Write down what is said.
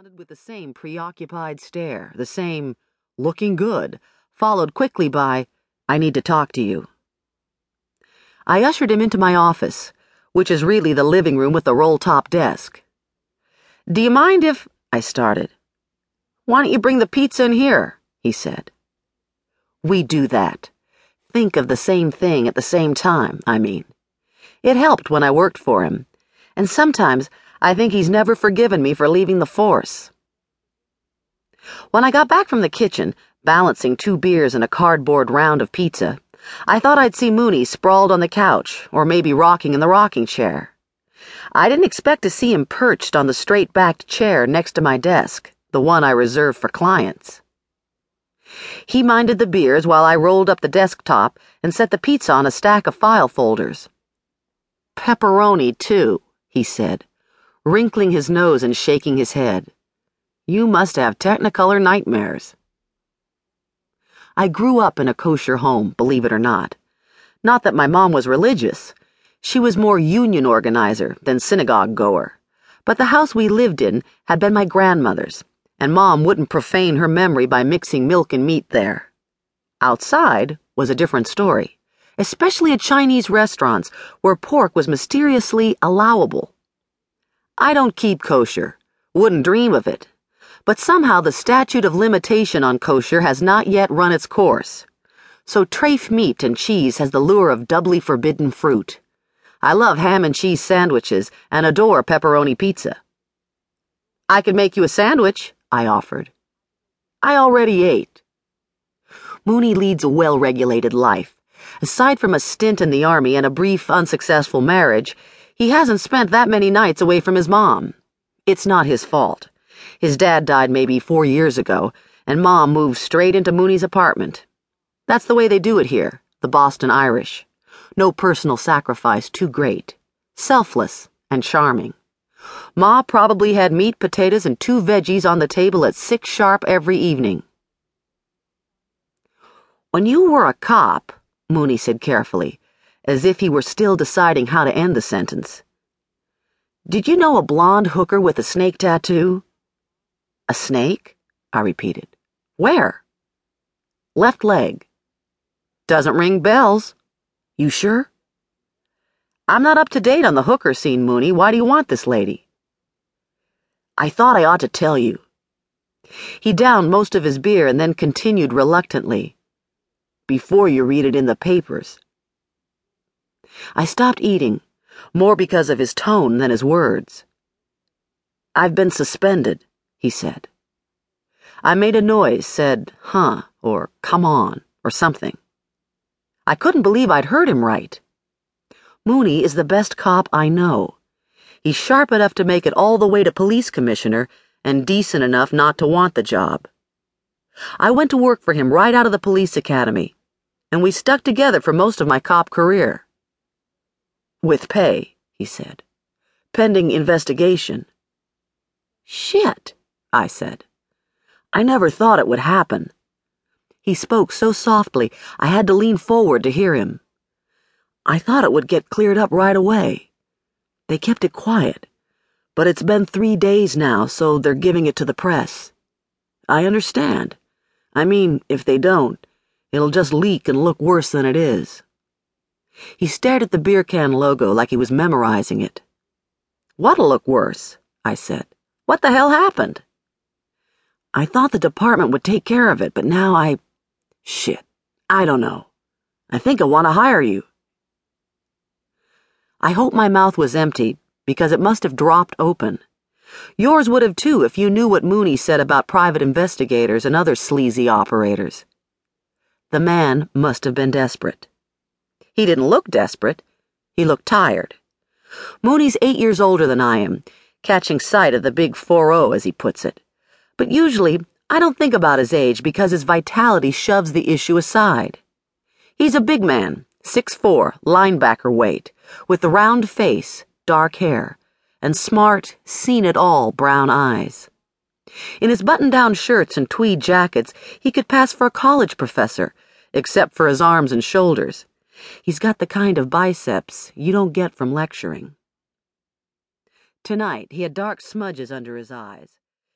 responded with the same preoccupied stare, the same looking good, followed quickly by, I need to talk to you. I ushered him into my office, which is really the living room with the roll top desk. Do you mind if. I started. Why don't you bring the pizza in here? he said. We do that. Think of the same thing at the same time, I mean. It helped when I worked for him, and sometimes I think he's never forgiven me for leaving the force. When I got back from the kitchen, balancing two beers and a cardboard round of pizza, I thought I'd see Mooney sprawled on the couch, or maybe rocking in the rocking chair. I didn't expect to see him perched on the straight backed chair next to my desk, the one I reserve for clients. He minded the beers while I rolled up the desktop and set the pizza on a stack of file folders. Pepperoni, too, he said wrinkling his nose and shaking his head. You must have technicolor nightmares. I grew up in a kosher home, believe it or not. Not that my mom was religious. She was more union organizer than synagogue goer. But the house we lived in had been my grandmother's, and mom wouldn't profane her memory by mixing milk and meat there. Outside was a different story, especially at Chinese restaurants where pork was mysteriously allowable. I don't keep kosher. Wouldn't dream of it. But somehow the statute of limitation on kosher has not yet run its course. So trafe meat and cheese has the lure of doubly forbidden fruit. I love ham and cheese sandwiches and adore pepperoni pizza. I could make you a sandwich, I offered. I already ate. Mooney leads a well regulated life. Aside from a stint in the army and a brief, unsuccessful marriage, he hasn't spent that many nights away from his mom. It's not his fault. His dad died maybe four years ago, and mom moved straight into Mooney's apartment. That's the way they do it here, the Boston Irish. No personal sacrifice too great. Selfless and charming. Ma probably had meat, potatoes, and two veggies on the table at six sharp every evening. When you were a cop, Mooney said carefully, as if he were still deciding how to end the sentence. Did you know a blonde hooker with a snake tattoo? A snake? I repeated. Where? Left leg. Doesn't ring bells. You sure? I'm not up to date on the hooker scene, Mooney. Why do you want this lady? I thought I ought to tell you. He downed most of his beer and then continued reluctantly. Before you read it in the papers. I stopped eating, more because of his tone than his words. I've been suspended, he said. I made a noise, said, huh, or come on, or something. I couldn't believe I'd heard him right. Mooney is the best cop I know. He's sharp enough to make it all the way to police commissioner and decent enough not to want the job. I went to work for him right out of the police academy, and we stuck together for most of my cop career. With pay, he said. Pending investigation. Shit, I said. I never thought it would happen. He spoke so softly, I had to lean forward to hear him. I thought it would get cleared up right away. They kept it quiet, but it's been three days now, so they're giving it to the press. I understand. I mean, if they don't, it'll just leak and look worse than it is. He stared at the beer can logo like he was memorizing it. What'll look worse? I said. What the hell happened? I thought the department would take care of it, but now I. Shit. I don't know. I think I want to hire you. I hope my mouth was empty, because it must have dropped open. Yours would have too if you knew what Mooney said about private investigators and other sleazy operators. The man must have been desperate. He didn't look desperate. He looked tired. Mooney's eight years older than I am, catching sight of the big 4 as he puts it. But usually, I don't think about his age because his vitality shoves the issue aside. He's a big man, six four, linebacker weight, with the round face, dark hair, and smart, seen it all brown eyes. In his button down shirts and tweed jackets, he could pass for a college professor, except for his arms and shoulders. He's got the kind of biceps you don't get from lecturing. Tonight, he had dark smudges under his eyes.